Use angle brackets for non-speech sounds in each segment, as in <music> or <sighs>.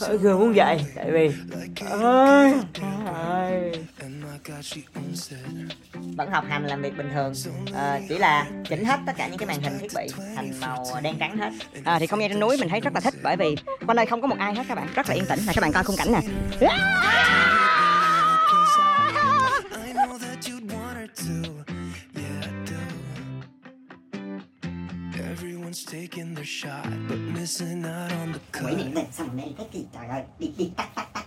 Hơi vừa muốn dậy tại vì ơi, ơi. vẫn học hành làm việc bình thường Ờ, chỉ là chỉnh hết tất cả những cái màn hình thiết bị thành màu đen trắng hết à, thì không gian trên núi mình thấy rất là thích bởi vì quanh đây không có một ai hết các bạn rất là yên tĩnh này các bạn coi khung cảnh nè. Everyone's taking their shot, but missing out on the Quỷ cut. điện xong rồi cái trời ơi đi đi tắt tắt tắt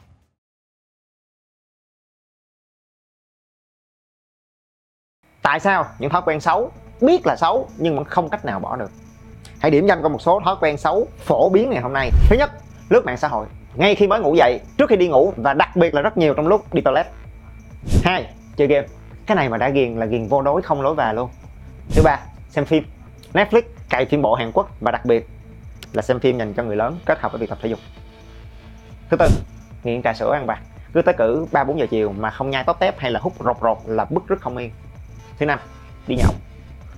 tại sao những thói quen xấu biết là xấu nhưng vẫn không cách nào bỏ được? Hãy điểm danh qua một số thói quen xấu phổ biến ngày hôm nay. Thứ nhất, lướt mạng xã hội. Ngay khi mới ngủ dậy, trước khi đi ngủ và đặc biệt là rất nhiều trong lúc đi toilet. Hai, chơi game. Cái này mà đã ghiền là ghiền vô đối không lối về luôn. Thứ ba, xem phim. Netflix cày phim bộ hàn quốc và đặc biệt là xem phim dành cho người lớn kết hợp với việc tập thể dục. Thứ tư nghiện trà sữa ăn vặt. Cứ tới cử 3 4 giờ chiều mà không nhai tóp tép hay là hút rột rột là bức rất không yên. Thứ năm đi nhậu.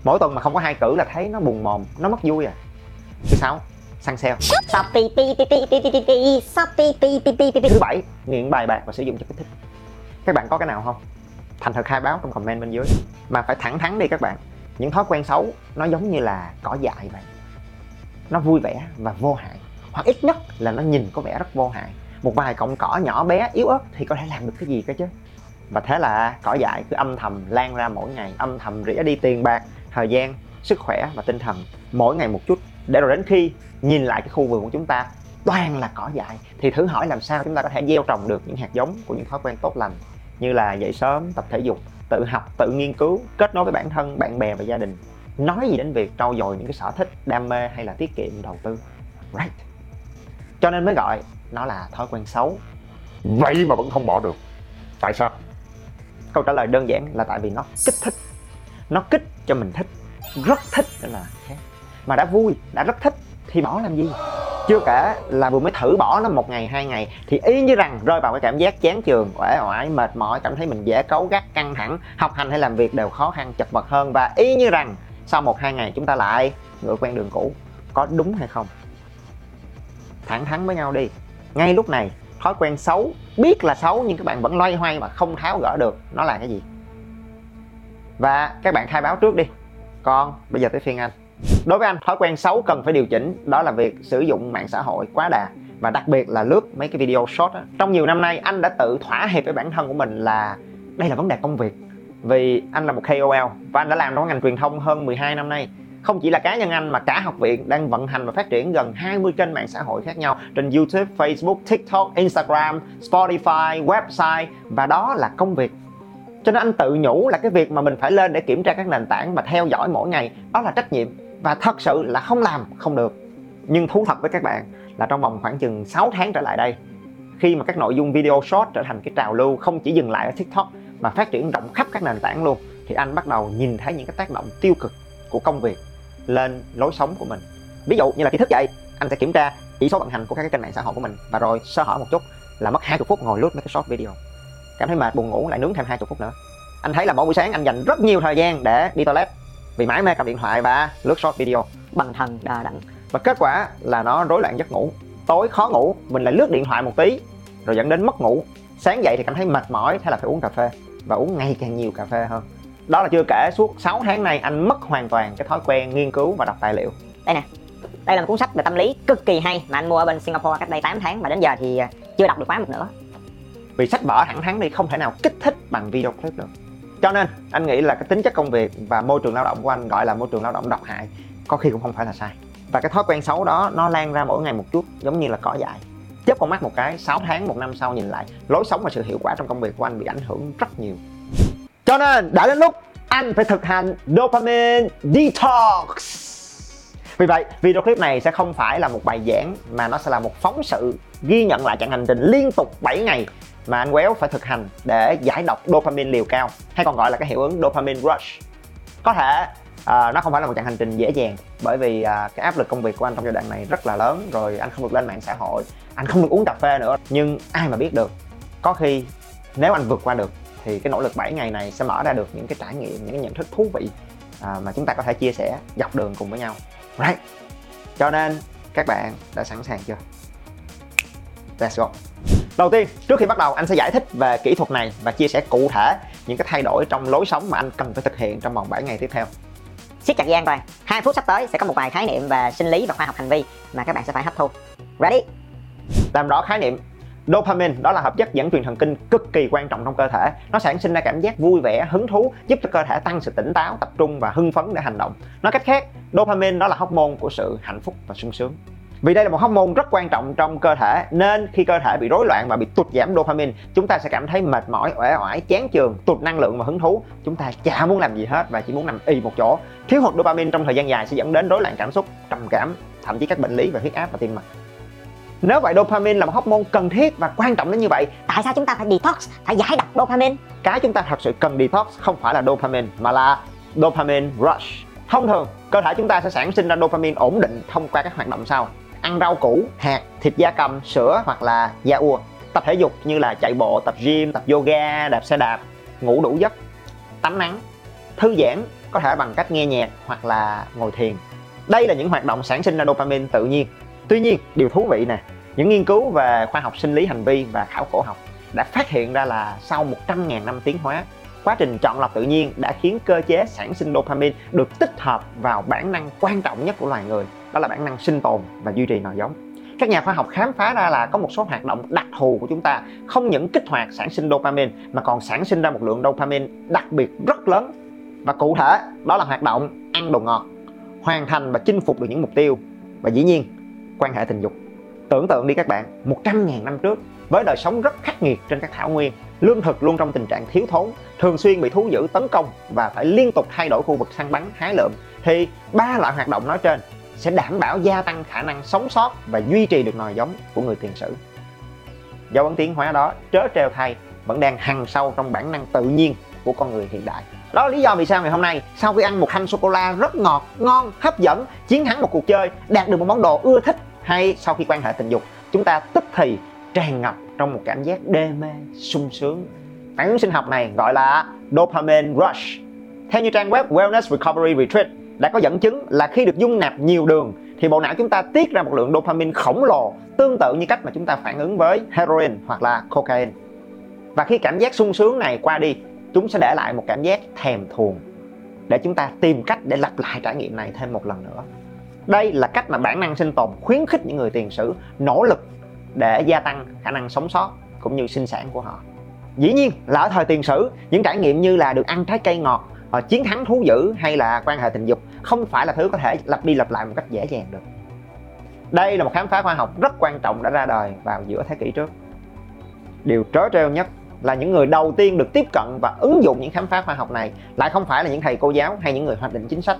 Mỗi tuần mà không có hai cử là thấy nó buồn mồm nó mất vui à. Thứ sáu săn sale. Thứ bảy nghiện bài bạc và sử dụng cho kích thích. Các bạn có cái nào không? Thành thật khai báo trong comment bên dưới. Mà phải thẳng thắn đi các bạn. Những thói quen xấu nó giống như là cỏ dại vậy nó vui vẻ và vô hại. Hoặc ít nhất là nó nhìn có vẻ rất vô hại. Một vài cọng cỏ nhỏ bé, yếu ớt thì có thể làm được cái gì cơ chứ? Và thế là cỏ dại cứ âm thầm lan ra mỗi ngày, âm thầm rỉa đi tiền bạc, thời gian, sức khỏe và tinh thần mỗi ngày một chút. Để rồi đến khi nhìn lại cái khu vườn của chúng ta, toàn là cỏ dại, thì thử hỏi làm sao chúng ta có thể gieo trồng được những hạt giống của những thói quen tốt lành như là dậy sớm, tập thể dục, tự học, tự nghiên cứu, kết nối với bản thân, bạn bè và gia đình nói gì đến việc trau dồi những cái sở thích đam mê hay là tiết kiệm đầu tư. Right. Cho nên mới gọi nó là thói quen xấu. Vậy mà vẫn không bỏ được. Tại sao? câu trả lời đơn giản là tại vì nó kích thích. Nó kích cho mình thích. Rất thích đó là khác. Mà đã vui đã rất thích thì bỏ làm gì? Chưa kể là vừa mới thử bỏ nó một ngày hai ngày thì y như rằng rơi vào cái cảm giác chán chường uể oải mệt mỏi cảm thấy mình dễ cấu gắt căng thẳng học hành hay làm việc đều khó khăn chật vật hơn. Và y như rằng sau một, hai ngày chúng ta lại ngựa quen đường cũ, có đúng hay không? Thẳng thắn với nhau đi. Ngay lúc này, thói quen xấu, biết là xấu nhưng các bạn vẫn loay hoay mà không tháo gỡ được, nó là cái gì? Và các bạn khai báo trước đi. Còn, bây giờ tới phiên anh. Đối với anh, thói quen xấu cần phải điều chỉnh, đó là việc sử dụng mạng xã hội quá đà. Và đặc biệt là lướt mấy cái video short đó. trong nhiều năm nay, anh đã tự thỏa hiệp với bản thân của mình là đây là vấn đề công việc vì anh là một KOL và anh đã làm trong ngành truyền thông hơn 12 năm nay không chỉ là cá nhân anh mà cả học viện đang vận hành và phát triển gần 20 kênh mạng xã hội khác nhau trên YouTube, Facebook, TikTok, Instagram, Spotify, website và đó là công việc. Cho nên anh tự nhủ là cái việc mà mình phải lên để kiểm tra các nền tảng và theo dõi mỗi ngày đó là trách nhiệm và thật sự là không làm không được. Nhưng thú thật với các bạn là trong vòng khoảng chừng 6 tháng trở lại đây khi mà các nội dung video short trở thành cái trào lưu không chỉ dừng lại ở TikTok mà phát triển rộng khắp các nền tảng luôn thì anh bắt đầu nhìn thấy những cái tác động tiêu cực của công việc lên lối sống của mình. Ví dụ như là khi thức dậy anh sẽ kiểm tra chỉ số vận hành của các cái kênh mạng xã hội của mình và rồi sơ hở một chút là mất 20 phút ngồi lướt mấy cái short video. Cảm thấy mệt buồn ngủ lại nướng thêm 20 phút nữa. Anh thấy là mỗi buổi sáng anh dành rất nhiều thời gian để đi toilet vì mãi mê cầm điện thoại và lướt short video. Bằng thần đờ đẫn và kết quả là nó rối loạn giấc ngủ. Tối khó ngủ mình lại lướt điện thoại một tí rồi dẫn đến mất ngủ. Sáng dậy thì cảm thấy mệt mỏi thế là phải uống cà phê và uống ngày càng nhiều cà phê hơn. Đó là chưa kể suốt 6 tháng nay anh mất hoàn toàn cái thói quen nghiên cứu và đọc tài liệu. Đây nè Đây là một cuốn sách về tâm lý cực kỳ hay mà anh mua ở bên Singapore cách đây 8 tháng mà đến giờ thì à, chưa đọc được khóa một nữa vì sách vở thẳng thắn đi không thể nào kích thích bằng video clip được. Cho nên anh nghĩ là cái tính chất công việc và môi trường lao động của anh gọi là môi trường lao động độc hại có khi cũng không phải là sai. Và cái thói quen xấu đó nó lan ra mỗi ngày một chút giống như là cỏ dại chớp con mắt một cái 6 tháng, một năm sau nhìn lại, lối sống và sự hiệu quả trong công việc của anh bị ảnh hưởng rất nhiều. Cho nên, đã đến lúc anh phải thực hành dopamine detox. Vì vậy, video clip này sẽ không phải là một bài giảng, mà nó sẽ là một phóng sự ghi nhận lại chặng hành trình liên tục 7 ngày mà anh Quéo phải thực hành để giải độc dopamine liều cao, hay còn gọi là cái hiệu ứng dopamine rush. Có thể à, nó không phải là một chặng hành trình dễ dàng bởi vì à, cái áp lực công việc của anh trong giai đoạn này rất là lớn rồi anh không được lên mạng xã hội anh không được uống cà phê nữa nhưng ai mà biết được có khi nếu anh vượt qua được thì cái nỗ lực 7 ngày này sẽ mở ra được những cái trải nghiệm những cái nhận thức thú vị à, mà chúng ta có thể chia sẻ dọc đường cùng với nhau right cho nên các bạn đã sẵn sàng chưa Let's go. Đầu tiên, trước khi bắt đầu anh sẽ giải thích về kỹ thuật này và chia sẻ cụ thể những cái thay đổi trong lối sống mà anh cần phải thực hiện trong vòng 7 ngày tiếp theo siết chặt dây an toàn 2 phút sắp tới sẽ có một vài khái niệm về sinh lý và khoa học hành vi mà các bạn sẽ phải hấp thu ready Làm rõ khái niệm Dopamine đó là hợp chất dẫn truyền thần kinh cực kỳ quan trọng trong cơ thể. Nó sản sinh ra cảm giác vui vẻ, hứng thú, giúp cho cơ thể tăng sự tỉnh táo, tập trung và hưng phấn để hành động. Nói cách khác, dopamine đó là hormone của sự hạnh phúc và sung sướng. Vì đây là một hormone rất quan trọng trong cơ thể nên khi cơ thể bị rối loạn và bị tụt giảm dopamine, chúng ta sẽ cảm thấy mệt mỏi, uể oải, chán chường, tụt năng lượng và hứng thú. Chúng ta chả muốn làm gì hết và chỉ muốn nằm y một chỗ. Thiếu hụt dopamine trong thời gian dài sẽ dẫn đến rối loạn cảm xúc, trầm cảm, thậm chí các bệnh lý về huyết áp và tim mạch. Nếu vậy dopamine là một hormone cần thiết và quan trọng đến như vậy tại sao chúng ta phải detox phải giải độc dopamine cái chúng ta thật sự cần detox không phải là dopamine mà là dopamine rush. Thông thường, cơ thể chúng ta sẽ sản sinh ra dopamine ổn định thông qua các hoạt động sau. Ăn rau củ, hạt, thịt da cầm, sữa hoặc là da ua. Tập thể dục như là chạy bộ, tập gym, tập yoga, đạp xe đạp, ngủ đủ giấc, tắm nắng, thư giãn có thể bằng cách nghe nhạc hoặc là ngồi thiền. Đây là những hoạt động sản sinh ra dopamine tự nhiên. Tuy nhiên, điều thú vị nè, những nghiên cứu về khoa học sinh lý hành vi và khảo cổ học đã phát hiện ra là sau 100.000 năm tiến hóa, quá trình chọn lọc tự nhiên đã khiến cơ chế sản sinh dopamine được tích hợp vào bản năng quan trọng nhất của loài người, đó là bản năng sinh tồn và duy trì nòi giống. Các nhà khoa học khám phá ra là có một số hoạt động đặc thù của chúng ta không những kích hoạt sản sinh dopamine mà còn sản sinh ra một lượng dopamine đặc biệt rất lớn. Và cụ thể, đó là hoạt động ăn đồ ngọt, hoàn thành và chinh phục được những mục tiêu và dĩ nhiên, quan hệ tình dục. Tưởng tượng đi các bạn, 100.000 năm trước với đời sống rất khắc nghiệt trên các thảo nguyên, lương thực luôn trong tình trạng thiếu thốn, thường xuyên bị thú dữ tấn công và phải liên tục thay đổi khu vực săn bắn hái lượm thì ba loại hoạt động nói trên sẽ đảm bảo gia tăng khả năng sống sót và duy trì được nòi giống của người tiền sử. Dấu ấn tiến hóa đó trớ trêu thay vẫn đang hằn sâu trong bản năng tự nhiên của con người hiện đại. Đó là lý do vì sao ngày hôm nay sau khi ăn một thanh sô cô la rất ngọt, ngon, hấp dẫn, chiến thắng một cuộc chơi, đạt được một món đồ ưa thích hay sau khi quan hệ tình dục, chúng ta tức thì tràn ngập trong một cảm giác đê mê, sung sướng. Phản ứng sinh học này gọi là dopamine rush. Theo như trang web Wellness Recovery Retreat đã có dẫn chứng là khi được dung nạp nhiều đường thì bộ não chúng ta tiết ra một lượng dopamine khổng lồ tương tự như cách mà chúng ta phản ứng với heroin hoặc là cocaine. Và khi cảm giác sung sướng này qua đi, chúng sẽ để lại một cảm giác thèm thuồng để chúng ta tìm cách để lặp lại trải nghiệm này thêm một lần nữa. Đây là cách mà bản năng sinh tồn khuyến khích những người tiền sử nỗ lực để gia tăng khả năng sống sót cũng như sinh sản của họ. Dĩ nhiên là ở thời tiền sử, những trải nghiệm như là được ăn trái cây ngọt, ờ, chiến thắng thú dữ hay là quan hệ tình dục không phải là thứ có thể lặp đi lặp lại một cách dễ dàng được. Đây là một khám phá khoa học rất quan trọng đã ra đời vào giữa thế kỷ trước. Điều trớ trêu nhất là những người đầu tiên được tiếp cận và ứng dụng những khám phá khoa học này lại không phải là những thầy cô giáo hay những người hoạch định chính sách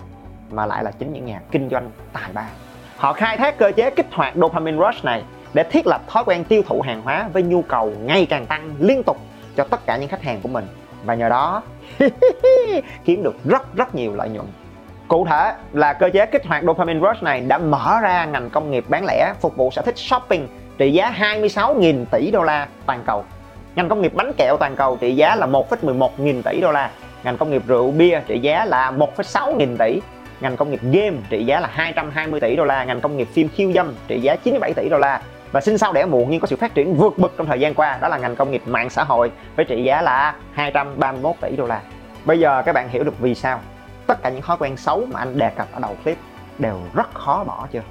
mà lại là chính những nhà kinh doanh tài ba. Họ khai thác cơ chế kích hoạt dopamine rush này để thiết lập thói quen tiêu thụ hàng hóa với nhu cầu ngày càng tăng liên tục cho tất cả những khách hàng của mình và nhờ đó <laughs> kiếm được rất rất nhiều lợi nhuận. Cụ thể là cơ chế kích hoạt dopamine rush này đã mở ra ngành công nghiệp bán lẻ phục vụ sở thích shopping trị giá 26.000 tỷ đô la toàn cầu. Ngành công nghiệp bánh kẹo toàn cầu trị giá là 1,11 nghìn tỷ đô la. Ngành công nghiệp rượu bia trị giá là 1,6 nghìn tỷ. Ngành công nghiệp game trị giá là 220 tỷ đô la. Ngành công nghiệp phim khiêu dâm trị giá 97 tỷ đô la. Và sinh sau đẻ muộn nhưng có sự phát triển vượt bậc trong thời gian qua, đó là ngành công nghiệp mạng xã hội với trị giá là 231 tỷ đô la. Bây giờ các bạn hiểu được vì sao tất cả những thói quen xấu mà anh đề cập ở đầu clip đều rất khó bỏ chưa?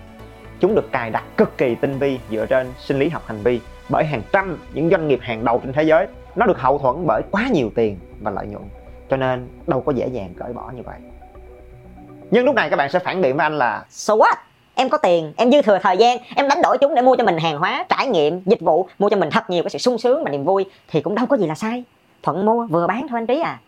Chúng được cài đặt cực kỳ tinh vi dựa trên sinh lý học hành vi bởi hàng trăm những doanh nghiệp hàng đầu trên thế giới. Nó được hậu thuẫn bởi quá nhiều tiền và lợi nhuận. Cho nên đâu có dễ dàng cởi bỏ như vậy. Nhưng lúc này các bạn sẽ phản biện với anh là, so what em có tiền em dư thừa thời gian em đánh đổi chúng để mua cho mình hàng hóa trải nghiệm dịch vụ mua cho mình thật nhiều cái sự sung sướng và niềm vui thì cũng đâu có gì là sai thuận mua vừa bán thôi anh trí à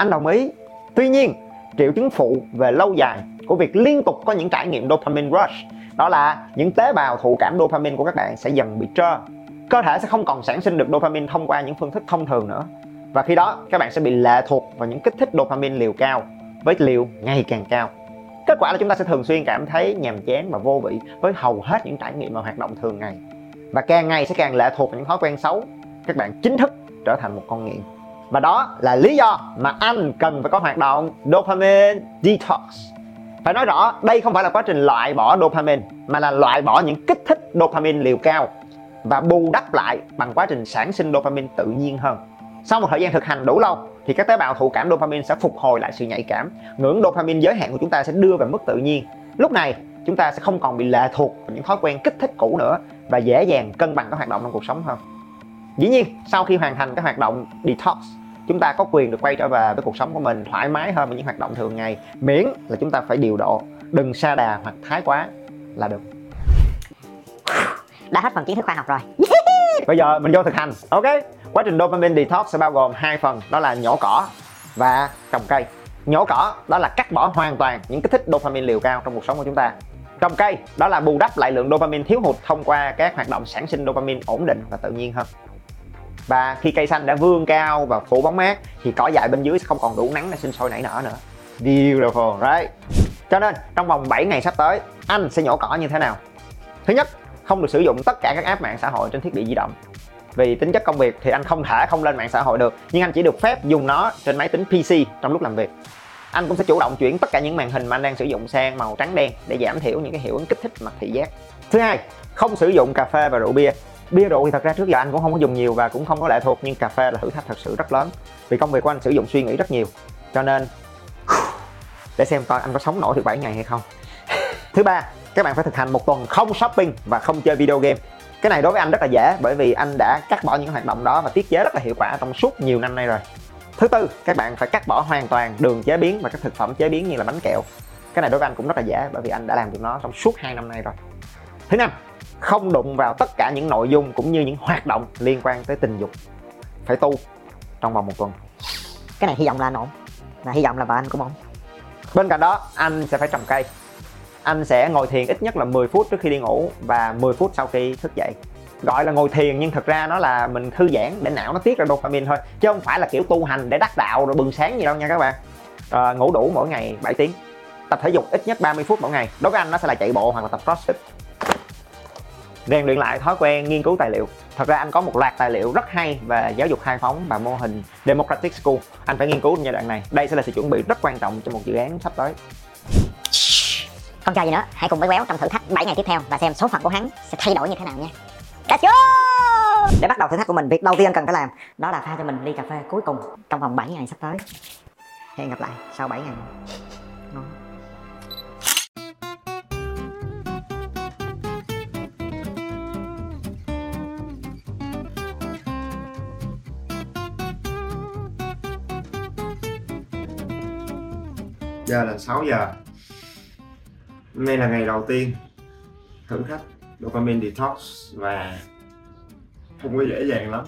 anh đồng ý. Tuy nhiên, triệu chứng phụ về lâu dài của việc liên tục có những trải nghiệm dopamine rush đó là những tế bào thụ cảm dopamine của các bạn sẽ dần bị trơ. Cơ thể sẽ không còn sản sinh được dopamine thông qua những phương thức thông thường nữa. Và khi đó các bạn sẽ bị lệ thuộc vào những kích thích dopamine liều cao với liều ngày càng cao. Kết quả là chúng ta sẽ thường xuyên cảm thấy nhàm chán và vô vị với hầu hết những trải nghiệm và hoạt động thường ngày. Và càng ngày sẽ càng lệ thuộc vào những thói quen xấu. Các bạn chính thức trở thành một con nghiện. Và đó là lý do mà anh cần phải có hoạt động dopamine detox. Phải nói rõ, đây không phải là quá trình loại bỏ dopamine mà là loại bỏ những kích thích dopamine liều cao. và bù đắp lại bằng quá trình sản sinh dopamine tự nhiên hơn sau một thời gian thực hành đủ lâu thì các tế bào thụ cảm dopamine sẽ phục hồi lại sự nhạy cảm. Ngưỡng dopamine giới hạn của chúng ta sẽ đưa về mức tự nhiên. Lúc này chúng ta sẽ không còn bị lệ thuộc vào những thói quen kích thích cũ nữa và dễ dàng cân bằng các hoạt động trong cuộc sống hơn. Dĩ nhiên sau khi hoàn thành các hoạt động detox chúng ta có quyền được quay trở về với cuộc sống của mình thoải mái hơn với những hoạt động thường ngày. Miễn là chúng ta phải điều độ đừng sa đà hoặc thái quá là được. Đã hết phần kiến thức khoa học rồi. <laughs> Bây giờ mình vô thực hành ok quá trình dopamine detox sẽ bao gồm hai phần, đó là nhổ cỏ và trồng cây. Nhổ cỏ, đó là cắt bỏ hoàn toàn những kích thích dopamine liều cao trong cuộc sống của chúng ta. Trồng cây, đó là bù đắp lại lượng dopamine thiếu hụt thông qua các hoạt động sản sinh dopamine ổn định và tự nhiên hơn. Và khi cây xanh đã vươn cao và phủ bóng mát, thì cỏ dại bên dưới sẽ không còn đủ nắng để sinh sôi nảy nở nữa. Beautiful, right? Cho nên, trong vòng 7 ngày sắp tới, anh sẽ nhổ cỏ như thế nào? Thứ nhất, không được sử dụng tất cả các app mạng xã hội trên thiết bị di động vì tính chất công việc thì anh không thể không lên mạng xã hội được, nhưng anh chỉ được phép dùng nó trên máy tính PC trong lúc làm việc. Anh cũng sẽ chủ động chuyển tất cả những màn hình mà anh đang sử dụng sang màu trắng đen để giảm thiểu những cái hiệu ứng kích thích mặt thị giác. Thứ hai, không sử dụng cà phê và rượu bia. Bia, rượu thì thật ra trước giờ anh cũng không có dùng nhiều và cũng không có lệ thuộc, nhưng cà phê là thử thách thật sự rất lớn vì công việc của anh sử dụng suy nghĩ rất nhiều. Cho nên, <sighs> để xem coi anh có sống nổi được 7 ngày hay không. <laughs> Thứ ba, các bạn phải thực hành một tuần không shopping và không chơi video game cái này đối với anh rất là dễ bởi vì anh đã cắt bỏ những hoạt động đó và tiết chế rất là hiệu quả trong suốt nhiều năm nay rồi. Thứ tư các bạn phải cắt bỏ hoàn toàn đường chế biến và các thực phẩm chế biến như là bánh kẹo. Cái này đối với anh cũng rất là dễ bởi vì anh đã làm được nó trong suốt hai năm nay rồi. Thứ năm không đụng vào tất cả những nội dung cũng như những hoạt động liên quan tới tình dục. Phải tu trong vòng một tuần. Cái này hy vọng là anh ổn. Là hy vọng là vợ anh cũng ổn. Bên cạnh đó anh sẽ phải trồng cây anh sẽ ngồi thiền ít nhất là 10 phút trước khi đi ngủ và 10 phút sau khi thức dậy. Gọi là ngồi thiền nhưng thực ra nó là mình thư giãn để não nó tiết ra dopamine thôi chứ không phải là kiểu tu hành để đắc đạo rồi bừng sáng gì đâu nha các bạn. À, ngủ đủ mỗi ngày 7 tiếng tập thể dục ít nhất 30 phút mỗi ngày. Đối với anh nó sẽ là chạy bộ hoặc là tập crossfit. Rèn luyện lại thói quen nghiên cứu tài liệu. Thật ra anh có một loạt tài liệu rất hay về giáo dục khai phóng và mô hình democratic school. Anh phải nghiên cứu giai đoạn này. Đây sẽ là sự chuẩn bị rất quan trọng cho một dự án sắp tới không chờ gì nữa hãy cùng với quéo trong thử thách 7 ngày tiếp theo và xem số phận của hắn sẽ thay đổi như thế nào nha Let's go! Để bắt đầu thử thách của mình, việc đầu tiên cần phải làm đó là pha cho mình ly cà phê cuối cùng trong vòng 7 ngày sắp tới. Hẹn gặp lại sau 7 ngày. Ngon. Giờ là 6 giờ Hôm nay là ngày đầu tiên thử thách dopamine detox và không có dễ dàng lắm.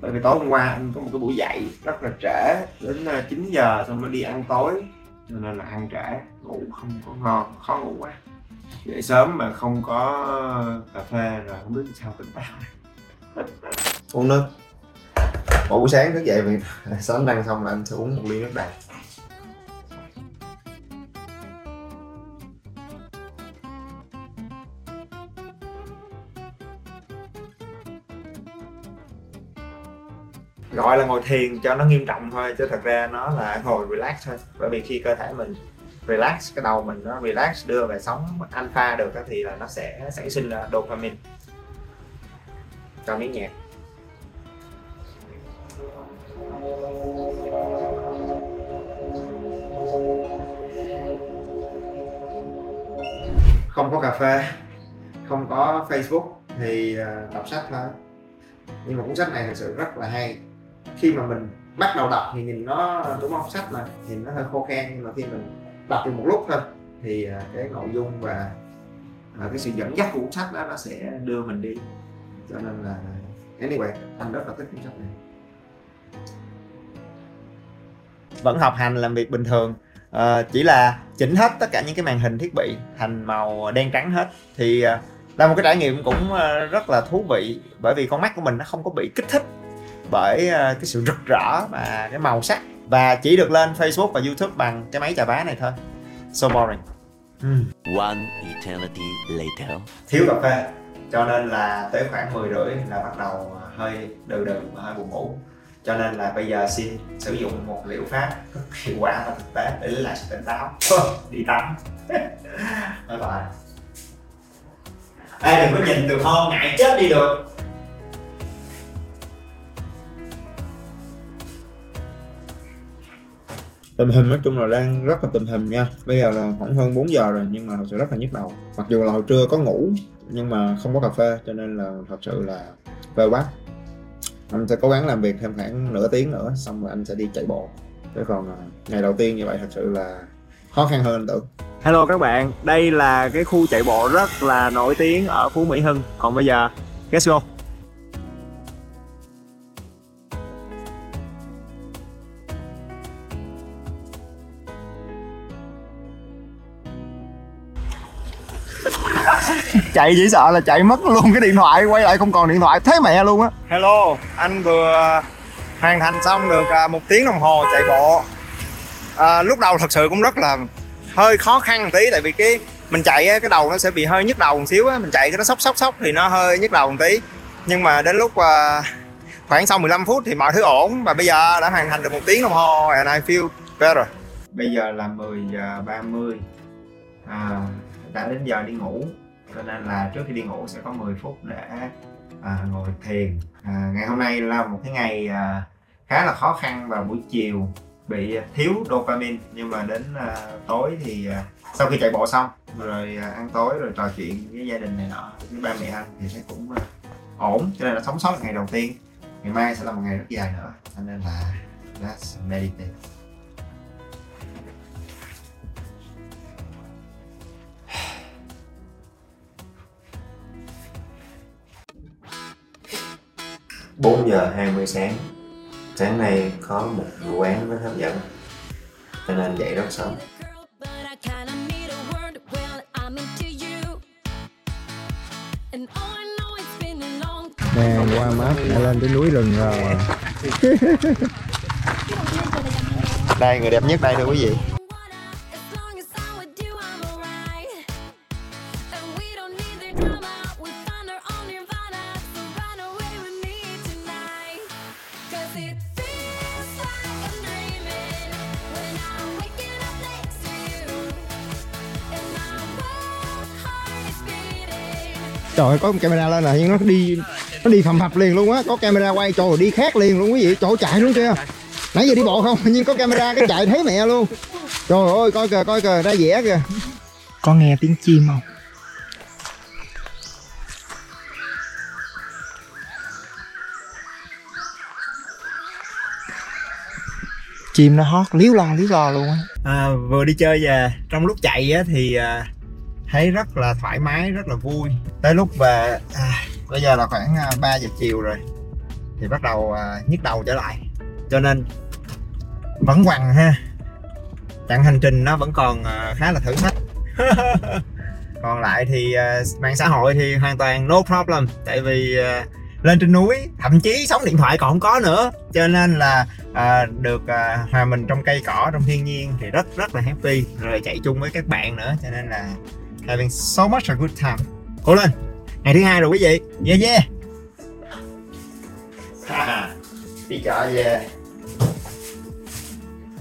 Bởi vì tối hôm qua anh có một cái buổi dậy rất là trễ, đến à, 9 giờ xong mới đi ăn tối, cho nên là ăn trễ, ngủ không có ngon, khó ngủ quá. Dậy sớm mà không có cà phê rồi không biết sao tỉnh táo. Uống nước. Mỗi buổi sáng thức dậy mình <laughs> sáng ăn xong là anh sẽ uống một ly nước đầy gọi là ngồi thiền cho nó nghiêm trọng thôi, chứ thật ra nó là ngồi relax thôi. Bởi vì khi cơ thể mình relax, cái đầu mình nó relax, đưa về sóng alpha được thì là nó sẽ sản sinh là dopamine. Cho miếng nhạc. Không có cà phê, không có facebook thì à, đọc sách thôi. Nhưng mà cuốn sách này thật sự rất là hay khi mà mình bắt đầu đọc thì nhìn nó đúng không? Sách mà nhìn nó hơi khô khan nhưng mà khi mình đọc được một lúc thôi thì à, cái nội dung và à, cái sự dẫn dắt của cuốn sách đó nó sẽ đưa mình đi. Cho nên là anyway anh rất là thích cuốn sách này. Vẫn học hành làm việc bình thường. Ờ, chỉ là chỉnh hết tất cả những cái màn hình thiết bị thành màu đen trắng hết. Thì à, là một cái trải nghiệm cũng ờ, rất là thú vị bởi vì con mắt của mình nó không có bị kích thích bởi à, cái sự rực rỡ và cái màu sắc. Và chỉ được lên Facebook và YouTube bằng cái máy chà bá này thôi. So boring. Ừm. One eternity later. thiếu cà phê cho nên là tới khoảng 10 rưỡi là bắt đầu hơi đừ đừ và hơi buồn ngủ. Cho nên là bây giờ xin sử dụng một liệu pháp rất hiệu quả và thực tế để lấy lại sự tỉnh táo. Đi tắm. <laughs> Bye bye. Ê đừng có nhìn từ hôn ngại chết đi được tình hình nói chung là đang rất là tình hình nha. Bây giờ là khoảng hơn 4 giờ rồi nhưng mà thật sự rất là nhức đầu. Mặc dù là hồi trưa có ngủ nhưng mà không có cà phê cho nên là thật sự là về quá. Anh sẽ cố gắng làm việc thêm khoảng nửa tiếng nữa xong rồi anh sẽ đi chạy bộ. Thế còn à, ngày đầu tiên như vậy thật sự là khó khăn hơn anh tưởng. Hello các bạn, đây là cái khu chạy bộ rất là nổi tiếng ở Phú Mỹ Hưng. Còn bây giờ, let's go chạy chỉ sợ là chạy mất luôn cái điện thoại quay lại không còn điện thoại. Thế mẹ luôn á. Hello, anh vừa hoàn thành xong được à, một tiếng đồng hồ chạy bộ. À, Lúc đầu thật sự cũng rất là hơi khó khăn một tí Tại vì cái mình chạy á, cái đầu nó sẽ bị hơi nhức đầu một xíu á Mình chạy cái nó sốc sốc sốc thì nó hơi nhức đầu một tí. Nhưng mà đến lúc à, khoảng sau 15 phút thì mọi thứ ổn Và bây giờ đã hoàn thành được một tiếng đồng hồ and I feel better. Bây giờ là 10 giờ 30 à, đã đến giờ đi ngủ cho nên là trước khi đi ngủ sẽ có 10 phút để à, ngồi thiền. À, ngày hôm nay là một cái ngày à, khá là khó khăn vào buổi chiều bị thiếu dopamine. Nhưng mà đến à, tối thì à, sau khi chạy bộ xong rồi à, ăn tối rồi trò chuyện với gia đình này nọ với ba mẹ anh thì thấy cũng à, ổn. Cho nên là sống sót ngày đầu tiên. Ngày mai sẽ là một ngày rất dài nữa. Cho nên là let's meditate. Bốn giờ 20 sáng. Sáng nay có một vụ án rất hấp dẫn Cho nên dậy rất sớm. Nè qua map đã lên tới núi rừng rồi. <laughs> Đây người đẹp nhất đây thưa quý vị trời ơi có camera lên là nhưng nó đi nó đi phầm phập liền luôn á. Có camera quay trời đi khác liền luôn quý vị. Chỗ chạy luôn kia nãy giờ đi bộ không? Nhưng có camera cái chạy thấy mẹ luôn. Trời ơi coi kìa coi kìa ra vẽ kìa. Có nghe tiếng chim không? Chim nó hót líu lo líu lo luôn á. À, vừa đi chơi về trong lúc chạy á, thì à, thấy rất là thoải mái rất là vui. Tới lúc về à, bây giờ là khoảng à, 3 giờ chiều rồi thì bắt đầu à, nhức đầu trở lại. Cho nên vẫn quằn ha. Chặng hành trình nó vẫn còn à, khá là thử thách. <laughs> Còn lại thì à, mạng xã hội thì hoàn toàn no problem. Tại vì à, lên trên núi thậm chí sóng điện thoại còn không có nữa. Cho nên là à, được à, hòa mình trong cây cỏ trong thiên nhiên thì rất rất là happy. Rồi chạy chung với các bạn nữa cho nên là having so much a good time. Cố lên ngày thứ hai rồi quý vị. Yeah yeah. <laughs> Đi chợ về.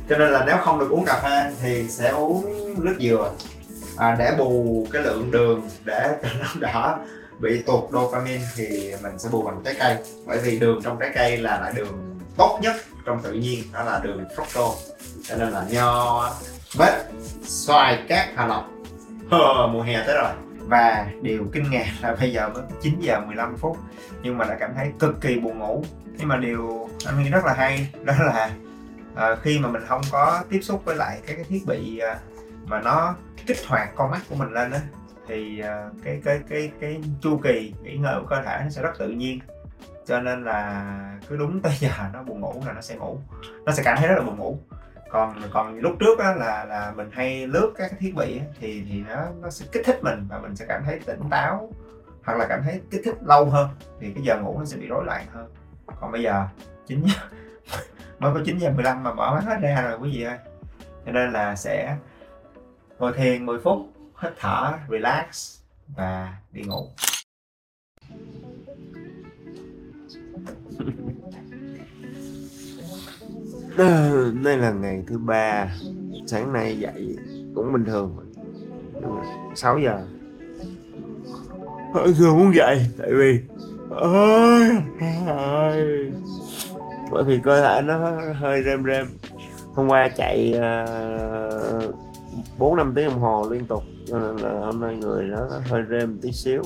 Cho nên là nếu không được uống cà phê thì sẽ uống nước dừa. À, để bù cái lượng đường để cho nó đã bị tụt dopamine thì mình sẽ bù bằng trái cây. Bởi vì đường trong trái cây là loại đường tốt nhất trong tự nhiên đó là đường fructose. Cho nên là nho bếp xoài cát hà lộc Ờ, mùa hè tới rồi. Và điều kinh ngạc là bây giờ mới 9 giờ 15 phút nhưng mà đã cảm thấy cực kỳ buồn ngủ. Nhưng mà điều anh nghĩ rất là hay đó là à, khi mà mình không có tiếp xúc với lại các cái thiết bị à, mà nó kích hoạt con mắt của mình lên á thì à, cái cái cái cái chu kỳ nghỉ ngơi của cơ thể nó sẽ rất tự nhiên. Cho nên là cứ đúng tới giờ nó buồn ngủ là nó sẽ ngủ. Nó sẽ cảm thấy rất là buồn ngủ còn còn lúc trước á, là là mình hay lướt các thiết bị á, thì thì nó nó sẽ kích thích mình và mình sẽ cảm thấy tỉnh táo hoặc là cảm thấy kích thích lâu hơn thì cái giờ ngủ nó sẽ bị rối loạn hơn. Còn bây giờ chín <laughs> mới có 9 giờ 15 mà mở mắt hết ra rồi quý vị ơi. Cho nên là sẽ ngồi thiền 10 phút hít thở relax và đi ngủ. Đây là ngày thứ ba. Sáng nay dậy cũng bình thường. 6 giờ. Chưa muốn dậy, tại vì ơi ơi. Bởi vì cơ thể nó hơi rem rem. Hôm qua chạy bốn bốn, năm tiếng đồng hồ liên tục, cho nên là hôm nay người nó hơi rem tí xíu.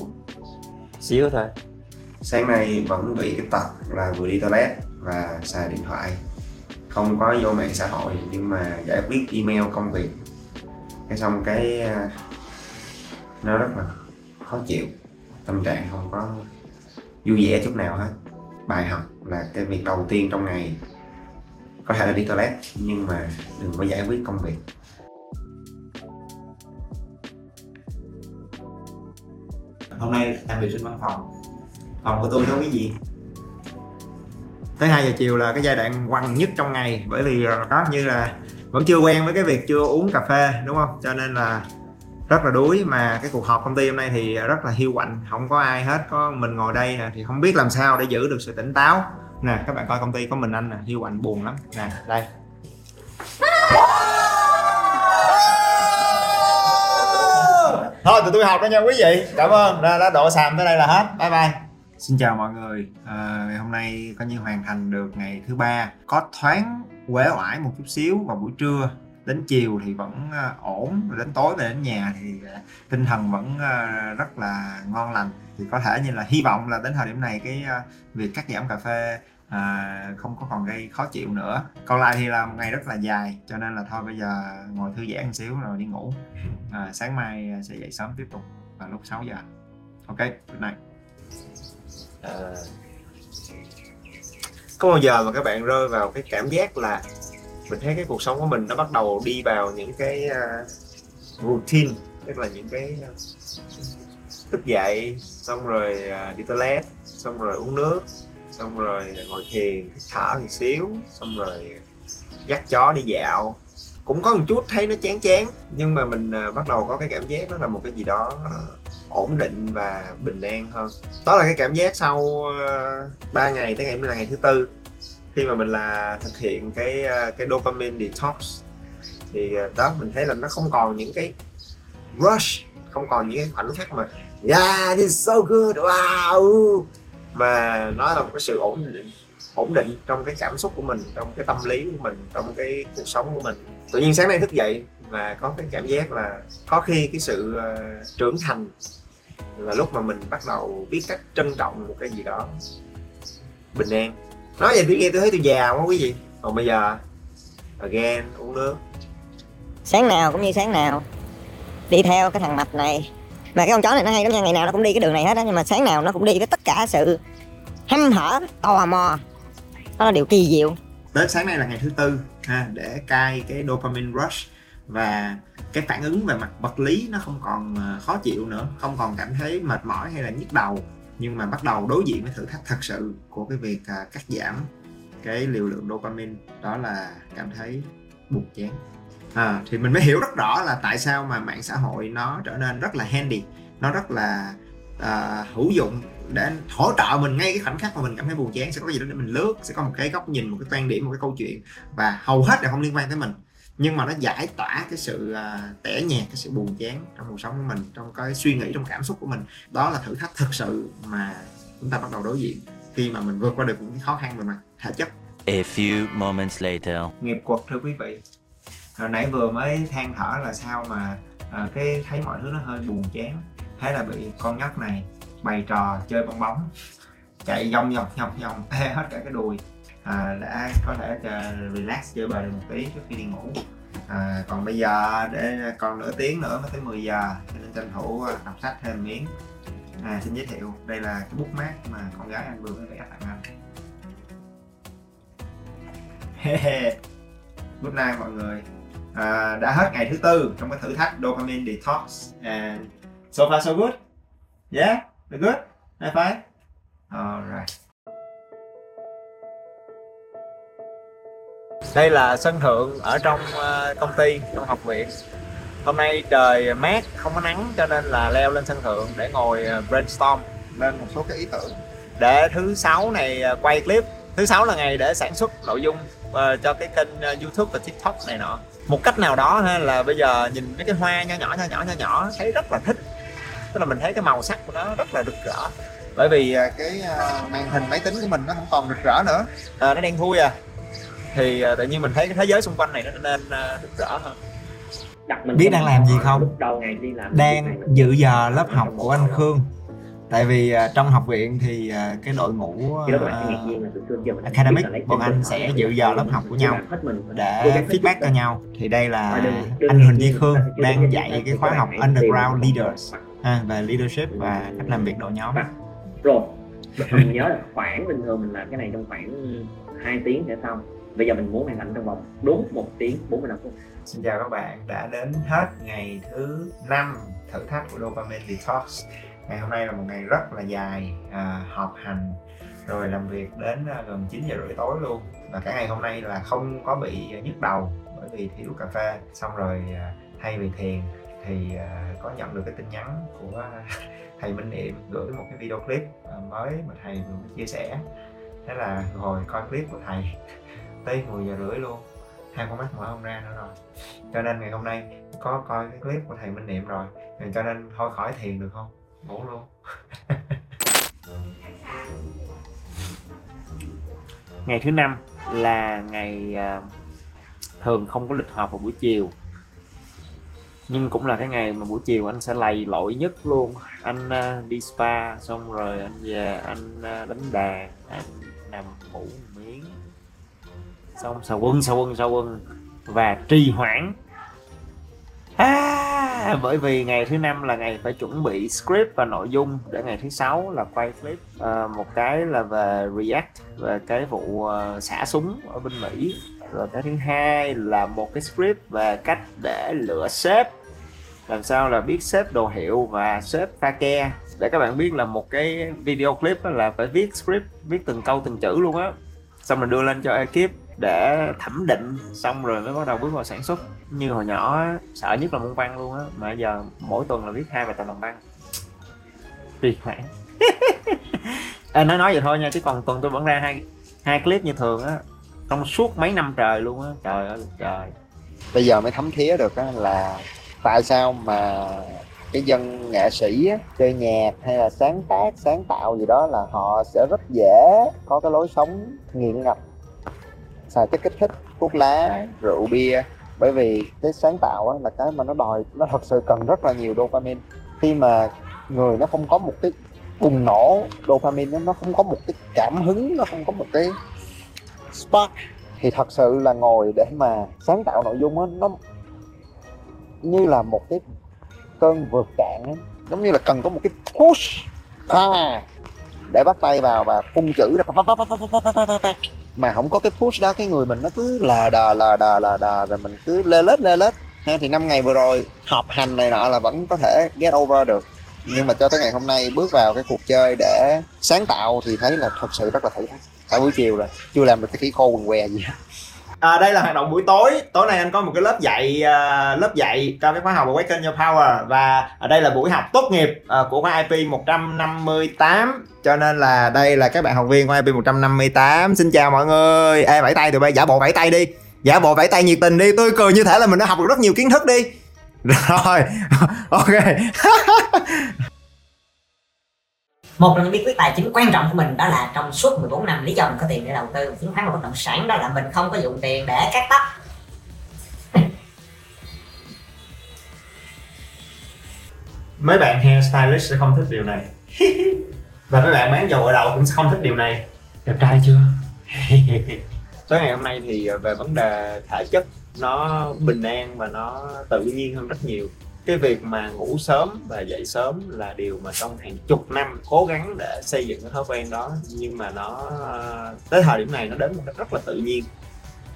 Xíu thôi. Sáng nay vẫn bị cái tật là vừa đi toilet và xài điện thoại không có vô mạng xã hội, nhưng mà giải quyết email công việc. Cái xong cái à, nó rất là khó chịu, tâm trạng không có vui vẻ chút nào hết. Bài học là cái việc đầu tiên trong ngày. Có thể là đi toilet, nhưng mà đừng có giải quyết công việc. Hôm nay em vệ sinh văn phòng. Phòng của tôi có cái gì tới 2 giờ chiều là cái giai đoạn quằn nhất trong ngày. Bởi vì ờ, có như là vẫn chưa quen với cái việc chưa uống cà phê đúng không? Cho nên là rất là đuối. Mà cái cuộc họp công ty hôm nay thì rất là hiu quạnh không có ai hết. Có mình ngồi đây nè thì không biết làm sao để giữ được sự tỉnh táo. Nè các bạn coi công ty có mình anh nè hiu quạnh buồn lắm. Nè đây. Thôi tụi tôi học đó nha quý vị. Cảm ơn. Đã, đã độ sàm tới đây là hết. Bye bye xin chào mọi người. À, ngày hôm nay coi như hoàn thành được ngày thứ ba. Có thoáng quế oải một chút xíu vào buổi trưa. Đến chiều thì vẫn à, ổn rồi đến tối về đến nhà thì à, tinh thần vẫn à, rất là ngon lành. Thì có thể như là hy vọng là đến thời điểm này cái việc cắt giảm cà phê à, không có còn gây khó chịu nữa. Còn lại thì là một ngày rất là dài cho nên là thôi bây giờ ngồi thư giãn một xíu rồi đi ngủ. À, sáng mai sẽ dậy sớm tiếp tục vào lúc 6 giờ. Ok good night à, có bao giờ mà các bạn rơi vào cái cảm giác là mình thấy cái cuộc sống của mình nó bắt đầu đi vào những cái uh, routine tức là những cái uh, thức dậy xong rồi uh, đi toilet xong rồi uống nước xong rồi ngồi thiền thở một xíu xong rồi dắt chó đi dạo. Cũng có một chút thấy nó chán chán nhưng mà mình uh, bắt đầu có cái cảm giác đó là một cái gì đó uh, ổn định và bình an hơn. Đó là cái cảm giác sau ờ, uh, 3 ngày tới ngày mình là ngày thứ tư. Khi mà mình là thực hiện cái uh, cái dopamine detox thì uh, đó mình thấy là nó không còn những cái rush không còn những cái khoảnh khắc mà yeah this is so good wow! Mà nó là một cái sự ổn định ổn định trong cái cảm xúc của mình trong cái tâm lý của mình trong cái cuộc sống của mình. Tự nhiên sáng nay thức dậy và có cái cảm giác là có khi cái sự uh, trưởng thành là lúc mà mình bắt đầu biết cách trân trọng một cái gì đó bình an. Nói vậy tôi nghe tôi thấy tôi già quá quý vị. Còn bây giờ again uống nước. Sáng nào cũng như sáng nào. Đi theo cái thằng mập này. Mà cái con chó này nó hay lắm nha ngày nào nó cũng đi cái đường này hết á nhưng mà sáng nào nó cũng đi với tất cả sự hăm hở tò mò. Đó là điều kỳ diệu. Đến sáng nay là ngày thứ tư ha để cai cái dopamine rush và cái phản ứng về mặt vật lý nó không còn ờ, khó chịu nữa không còn cảm thấy mệt mỏi hay là nhức đầu. Nhưng mà bắt đầu đối diện với thử thách thật sự của cái việc ờ, cắt giảm cái liều lượng dopamine đó là cảm thấy buồn chán. À, thì mình mới hiểu rất rõ là tại sao mà mạng xã hội nó trở nên rất là handy nó rất là uh, hữu dụng để hỗ trợ mình ngay cái khoảnh khắc mà mình cảm thấy buồn chán. Sẽ có gì đó để mình lướt sẽ có một cái góc nhìn một cái quan điểm một cái câu chuyện và hầu hết là không liên quan tới mình nhưng mà nó giải tỏa cái sự à, tẻ nhạt cái sự buồn chán trong cuộc sống của mình trong cái suy nghĩ trong cảm xúc của mình. Đó là thử thách thực sự mà chúng ta bắt đầu đối diện khi mà mình vượt qua được những cái khó khăn về mặt thể chất. A few moments later. nghiệp quật thưa quý vị. Hồi nãy vừa mới than thở là sao mà à, cái thấy mọi thứ nó hơi buồn chán. Thế là bị con nhóc này bày trò chơi bong bóng. Chạy vòng vòng vòng vòng <laughs> tê hết cả cái đùi à, đã có thể relax chơi bời được một tí trước khi đi ngủ. À, còn bây giờ để còn nửa tiếng nữa mới tới 10 giờ cho nên tranh thủ à, đọc sách thêm miếng. À, xin giới thiệu đây là cái bút mát mà con gái anh vừa mới vẽ tặng anh. <laughs> Good night mọi người à, Đã hết ngày thứ tư trong cái thử thách Dopamine Detox And so far so good. Yeah, we're good. High five. Alright. Đây là sân thượng ở trong ờ, công ty, trong học viện. Hôm nay trời mát, không có nắng cho nên là leo lên sân thượng để ngồi ờ, brainstorm. Lên một số cái ý tưởng. Để thứ sáu này ờ, quay clip. Thứ sáu là ngày để sản xuất nội dung cho cái kênh youtube và tiktok này nọ. Một cách nào đó ha là bây giờ nhìn mấy cái hoa nho nhỏ nho nhỏ nho nhỏ thấy rất là thích. Tức là mình thấy cái màu sắc của nó rất là rực rỡ. Bởi vì cái màn hình máy tính của mình nó không còn rực rỡ nữa. À, nó đen thui à thì à, tự nhiên mình thấy cái thế giới xung quanh này nó nên à, rực rỡ hơn. Biết đang làm gì không? đang dự giờ lớp học của anh khương. Tại vì à, trong học viện thì à, cái đội ngũ à, academic bọn anh sẽ dự giờ lớp học của nhau để feedback cho nhau. Thì đây là anh Huỳnh Duy Khương đang dạy cái khóa học Underground Leaders ha, về leadership và cách làm việc đội nhóm. Rồi mình nhớ là khoảng bình thường mình làm cái này trong khoảng 2 tiếng sẽ xong bây giờ mình muốn hoàn thành trong vòng đúng một tiếng 45 phút. Xin chào các bạn đã đến hết ngày thứ 5 thử thách của Dopamine Detox. Ngày hôm nay là một ngày rất là dài à, họp hành rồi làm việc đến à, gần 9 giờ rưỡi tối luôn. Và cả ngày hôm nay là không có bị nhức đầu bởi vì thiếu cà phê. Xong rồi à, thay vì thiền thì à, có nhận được cái tin nhắn của <laughs> thầy Minh Niệm gửi một cái video clip mới mà thầy vừa chia sẻ. Thế là ngồi coi clip của thầy tới 10 giờ rưỡi luôn. Hai con mắt mở không ra nữa rồi. Cho nên ngày hôm nay có coi cái clip của thầy Minh Niệm rồi. Thì cho nên thôi khỏi thiền được không? Ngủ luôn. <laughs> Ngày thứ năm là ngày à, thường không có lịch họp vào buổi chiều. Nhưng cũng là cái ngày mà buổi chiều anh sẽ lầy lội nhất luôn. Anh à, đi spa xong rồi anh về, anh à, đánh đàn, anh nằm ngủ một miếng xong xà quân xà quân xà quân. Và trì hoãn. À, bởi vì ngày thứ năm là ngày phải chuẩn bị script và nội dung để ngày thứ sáu là quay clip. À, một cái là về react về cái vụ uh, xả súng ở bên mỹ. Rồi cái thứ hai là một cái script về cách để lựa sếp. Làm sao là biết sếp đồ hiệu và sếp pha ke. Để các bạn biết là một cái video clip là phải viết script viết từng câu từng chữ luôn á. Xong rồi đưa lên cho ekip để thẩm định xong rồi mới bắt đầu bước vào sản xuất. Như hồi nhỏ á, sợ nhất là môn văn luôn á mà giờ mỗi tuần là viết hai bài tập làm văn tuyệt mãn à, <laughs> nói nói vậy thôi nha chứ còn tuần tôi vẫn ra hai hai clip như thường á trong suốt mấy năm trời luôn á. Trời ơi trời. Bây giờ mới thấm thía được á là tại sao mà cái dân nghệ sĩ á, chơi nhạc hay là sáng tác sáng tạo gì đó là họ sẽ rất dễ có cái lối sống nghiện ngập xài chất kích thích thuốc lá rượu bia. Bởi vì cái sáng tạo á, là cái mà nó đòi nó thật sự cần rất là nhiều dopamine. Khi mà người nó không có một cái bùng nổ dopamine nó, nó không có một cái cảm hứng nó không có một cái spark thì thật sự là ngồi để mà sáng tạo nội dung á nó như là một cái cơn vượt cạn ấy. giống như là cần có một cái push à, để bắt tay vào và phun chữ ra mà không có cái push đó, cái người mình nó cứ là đà là đà là đà, rồi mình cứ lê lết lê lết. Ha, thì năm ngày vừa rồi, họp hành này nọ là vẫn có thể get over được. Nhưng mà cho tới ngày hôm nay bước vào cái cuộc chơi để sáng tạo thì thấy là thật sự rất là thử thách. Cả buổi chiều rồi, chưa làm được cái khí khô quần què gì hết. À, đây là hoạt động buổi tối. Tối nay anh có một cái lớp dạy uh, lớp dạy cho cái khóa học Awaken Your Power. Và ở đây là buổi học tốt nghiệp uh, của khóa IP 158 cho nên là đây là các bạn học viên của IP 158 xin chào mọi người. Ê vẫy tay tụi bay. Giả bộ vẫy tay đi. Giả bộ vẫy tay nhiệt tình đi. Tươi cười như thể là mình đã học được rất nhiều kiến thức đi. <laughs> Rồi. <laughs> Ok. <laughs> một trong những bí quyết tài chính quan trọng của mình đó là trong suốt 14 năm lý do mình có tiền để đầu tư chứng khoán và bất động sản đó là mình không có dùng tiền để cắt tóc. Mấy bạn hairstylist sẽ không thích điều này. <laughs> Và mấy bạn bán dầu gội đầu cũng sẽ không thích điều này. Đẹp trai chưa? <laughs> Tối ngày hôm nay thì ờ, về vấn đề thể chất nó bình an và nó tự nhiên hơn rất nhiều cái việc mà ngủ sớm và dậy sớm là điều mà trong hàng chục năm cố gắng để xây dựng cái thói quen đó nhưng mà nó ờ, tới thời điểm này nó đến một cách rất là tự nhiên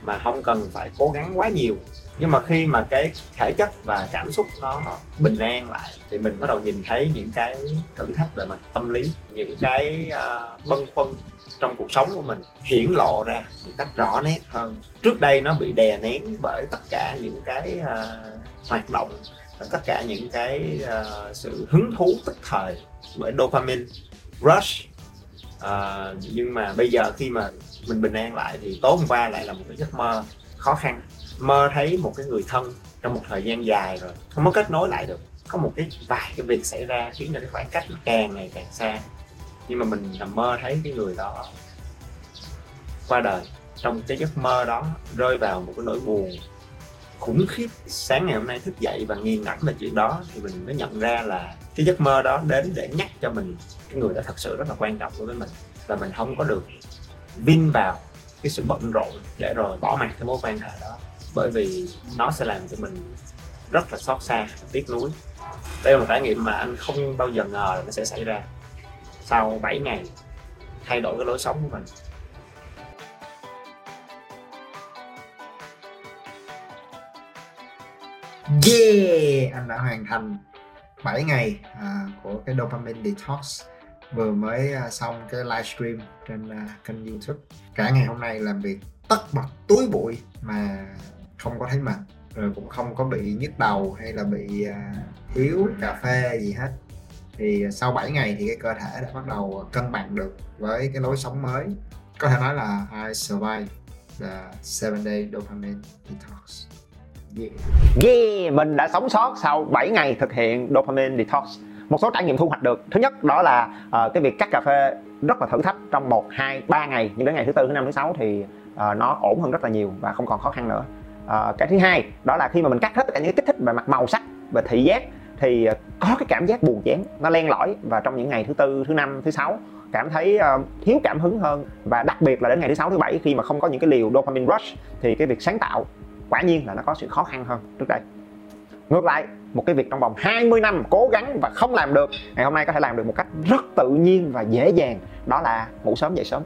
mà không cần phải cố gắng quá nhiều. Nhưng mà khi mà cái thể chất và cảm xúc nó bình an lại thì mình bắt đầu nhìn thấy những cái thử thách về mặt tâm lý những cái uh, bâng khuâng trong cuộc sống của mình hiển lộ ra một cách rõ nét hơn. Trước đây nó bị đè nén bởi tất cả những cái uh, hoạt động tất cả những cái uh, sự hứng thú tức thời bởi dopamine rush. Uh, nhưng mà bây giờ khi mà mình bình an lại thì tối hôm qua lại là một cái giấc mơ khó khăn. Mơ thấy một cái người thân trong một thời gian dài rồi không có kết nối lại được. Có một cái vài cái việc xảy ra khiến cho cái khoảng cách nó càng ngày càng xa. Nhưng mà mình nằm mơ thấy cái người đó qua đời. Trong cái giấc mơ đó rơi vào một cái nỗi buồn khủng khiếp. Sáng ngày hôm nay thức dậy và nghiền ngẫm về chuyện đó, thì mình mới nhận ra là cái giấc mơ đó đến để nhắc cho mình cái người đó thật sự rất là quan trọng đối với mình. Và mình không có được vin vào cái sự bận rộn để rồi bỏ mặc cái mối quan hệ đó. Bởi vì nó sẽ làm cho mình rất là xót xa, tiếc nuối. Đây là một trải nghiệm mà anh không bao giờ ngờ là nó sẽ xảy ra. Sau 7 ngày thay đổi cái lối sống của mình Yeah, anh đã hoàn thành 7 ngày à, của cái dopamine detox vừa mới à, xong cái livestream trên à, kênh YouTube. Cả ngày hôm nay làm việc tất bật túi bụi mà không có thấy mệt rồi cũng không có bị nhức đầu hay là bị à, thiếu cà phê gì hết. Thì sau 7 ngày thì cái cơ thể đã bắt đầu cân bằng được với cái lối sống mới. Có thể nói là I survived the 7 day dopamine detox. Yeah. Mình đã sống sót sau 7 ngày thực hiện dopamine detox. Một số trải nghiệm thu hoạch được. Thứ nhất đó là uh, cái việc cắt cà phê rất là thử thách trong 1, 2, 3 ngày. Nhưng đến ngày thứ tư, thứ năm, thứ sáu thì uh, nó ổn hơn rất là nhiều và không còn khó khăn nữa. Uh, cái thứ hai đó là khi mà mình cắt hết tất cả những cái kích thích về mặt màu sắc và thị giác thì có cái cảm giác buồn chán nó len lỏi và trong những ngày thứ tư, thứ năm, thứ sáu cảm thấy uh, thiếu cảm hứng hơn và đặc biệt là đến ngày thứ sáu thứ bảy khi mà không có những cái liều dopamine rush thì cái việc sáng tạo quả nhiên là nó có sự khó khăn hơn trước đây. Ngược lại một cái việc trong vòng 20 năm cố gắng và không làm được ngày hôm nay có thể làm được một cách rất tự nhiên và dễ dàng đó là ngủ sớm dậy sớm.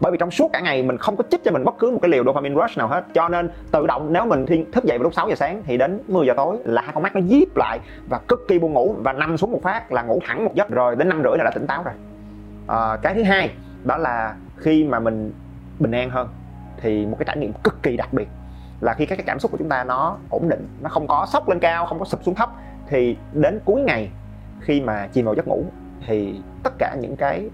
Bởi vì trong suốt cả ngày mình không có chích cho mình bất cứ một cái liều dopamine rush nào hết cho nên tự động nếu mình thiên thức dậy vào lúc 6 giờ sáng thì đến 10 giờ tối là hai con mắt nó díp lại và cực kỳ buồn ngủ và nằm xuống một phát là ngủ thẳng một giấc rồi đến năm rưỡi là đã tỉnh táo rồi. À, cái thứ hai đó là khi mà mình bình an hơn thì một cái trải nghiệm cực kỳ đặc biệt là khi các cái cảm xúc của chúng ta nó ổn định, nó không có sốc lên cao, không có sụp xuống thấp, thì đến cuối ngày khi mà chìm vào giấc ngủ thì tất cả những cái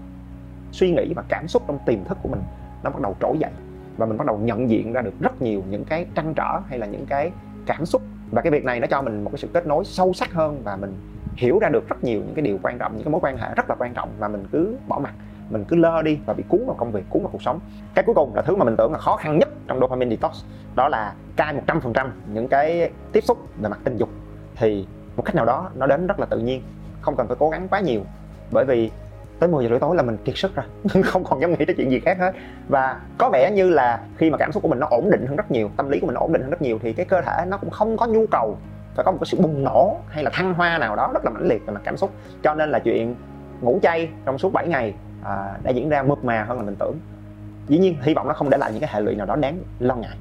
suy nghĩ và cảm xúc trong tiềm thức của mình nó bắt đầu trỗi dậy và mình bắt đầu nhận diện ra được rất nhiều những cái trăn trở hay là những cái cảm xúc. Và cái việc này nó cho mình một cái sự kết nối sâu sắc hơn và mình hiểu ra được rất nhiều những cái điều quan trọng, những cái mối quan hệ rất là quan trọng mà mình cứ bỏ mặc mình cứ lơ đi và bị cuốn vào công việc, cuốn vào cuộc sống. Cái cuối cùng là thứ mà mình tưởng là khó khăn nhất trong dopamine detox, đó là cai 100% những cái tiếp xúc về mặt tình dục. Thì một cách nào đó, nó đến rất là tự nhiên, không cần phải cố gắng quá nhiều. Bởi vì tới 10 giờ rưỡi tối là mình kiệt sức rồi, <laughs> không còn dám nghĩ tới chuyện gì khác hết. Và có vẻ như là khi mà cảm xúc của mình nó ổn định hơn rất nhiều, tâm lý của mình ổn định hơn rất nhiều, thì cái cơ thể nó cũng không có nhu cầu phải có một cái sự bùng nổ hay là thăng hoa nào đó rất là mãnh liệt về mặt cảm xúc. Cho nên là chuyện ngủ chay trong suốt 7 ngày à, đã diễn ra mượt mà hơn là mình tưởng. Dĩ nhiên hy vọng nó không để lại những cái hệ lụy nào đó đáng lo ngại.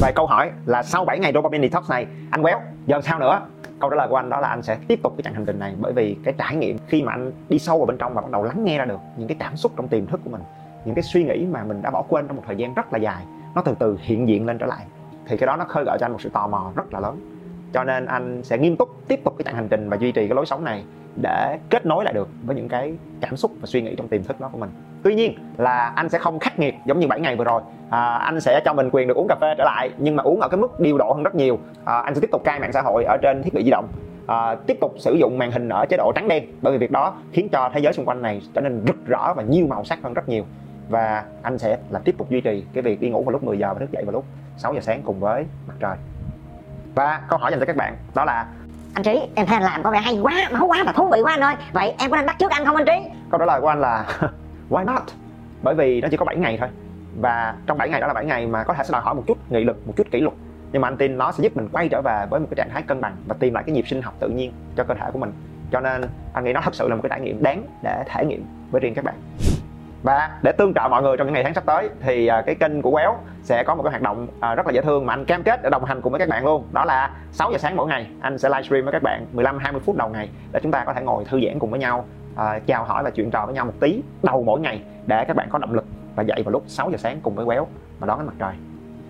Và câu hỏi là sau 7 ngày dopamine detox này anh quéo giờ sao nữa? Câu trả lời của anh đó là anh sẽ tiếp tục cái chặng hành trình này bởi vì cái trải nghiệm khi mà anh đi sâu vào bên trong và bắt đầu lắng nghe ra được những cái cảm xúc trong tiềm thức của mình những cái suy nghĩ mà mình đã bỏ quên trong một thời gian rất là dài nó từ từ hiện diện lên trở lại. Thì cái đó nó khơi gợi cho anh một sự tò mò rất là lớn cho nên anh sẽ nghiêm túc tiếp tục cái chặng hành trình và duy trì cái lối sống này để kết nối lại được với những cái cảm xúc và suy nghĩ trong tiềm thức đó của mình. Tuy nhiên là anh sẽ không khắc nghiệt giống như 7 ngày vừa rồi. À, anh sẽ cho mình quyền được uống cà phê trở lại nhưng mà uống ở cái mức điều độ hơn rất nhiều. À, anh sẽ tiếp tục cai mạng xã hội ở trên thiết bị di động. À, tiếp tục sử dụng màn hình ở chế độ trắng đen bởi vì việc đó khiến cho thế giới xung quanh này trở nên rực rỡ và nhiều màu sắc hơn rất nhiều. Và anh sẽ là tiếp tục duy trì cái việc đi ngủ vào lúc 10 giờ và thức dậy vào lúc 6 giờ sáng cùng với mặt trời và câu hỏi dành cho các bạn đó là anh trí em thấy anh làm có vẻ hay quá máu quá và thú vị quá anh ơi. Vậy em có nên bắt chước anh không anh trí? Câu trả lời của anh là <laughs> why not? Bởi vì nó chỉ có 7 ngày thôi. Và trong 7 ngày đó là 7 ngày mà có thể sẽ đòi hỏi một chút nghị lực một chút kỷ luật. Nhưng mà anh tin nó sẽ giúp mình quay trở về với một cái trạng thái cân bằng và tìm lại cái nhịp sinh học tự nhiên cho cơ thể của mình. Cho nên anh nghĩ nó thật sự là một cái trải nghiệm đáng để thể nghiệm với riêng các bạn và để tương trợ mọi người trong những ngày tháng sắp tới, thì à, cái kênh của Quéo sẽ có một cái hoạt động à, rất là dễ thương mà anh cam kết để đồng hành cùng với các bạn luôn. Đó là 6 giờ sáng mỗi ngày, anh sẽ livestream với các bạn 15 20 phút đầu ngày để chúng ta có thể ngồi thư giãn cùng với nhau à, chào hỏi và chuyện trò với nhau một tí đầu mỗi ngày để các bạn có động lực và dậy vào lúc 6 giờ sáng cùng với Quéo và đón ánh mặt trời.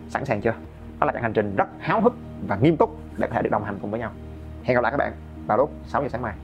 Sẵn sàng chưa? Đó là chặng hành trình rất háo hức và nghiêm túc để có thể được đồng hành cùng với nhau. Hẹn gặp lại các bạn vào lúc 6 giờ sáng mai.